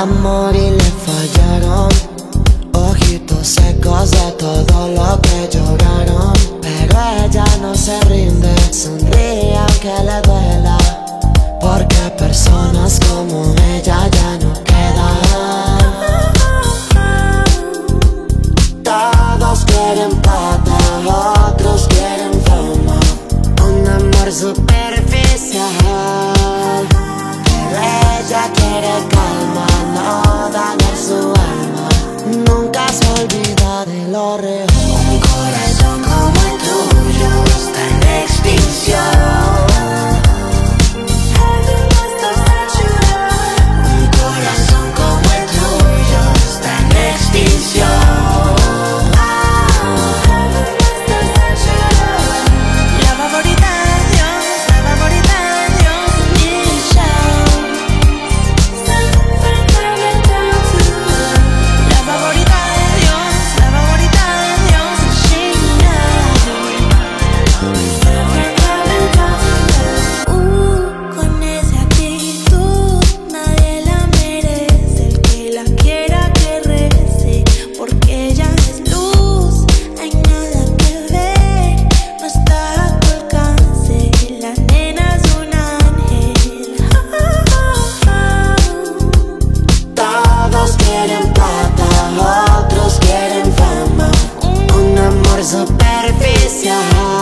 amor y le fallaron. Ojitos secos de todo lo que lloraron. Pero ella no se rinde, sonríe aunque le duela. Porque personas como ella ya no quedan. Todos quieren plata, otros quieren fama. Un amor superficial. Nunca se olvida de lo real. Quieren plata, otros quieren fama. Un amor superficial.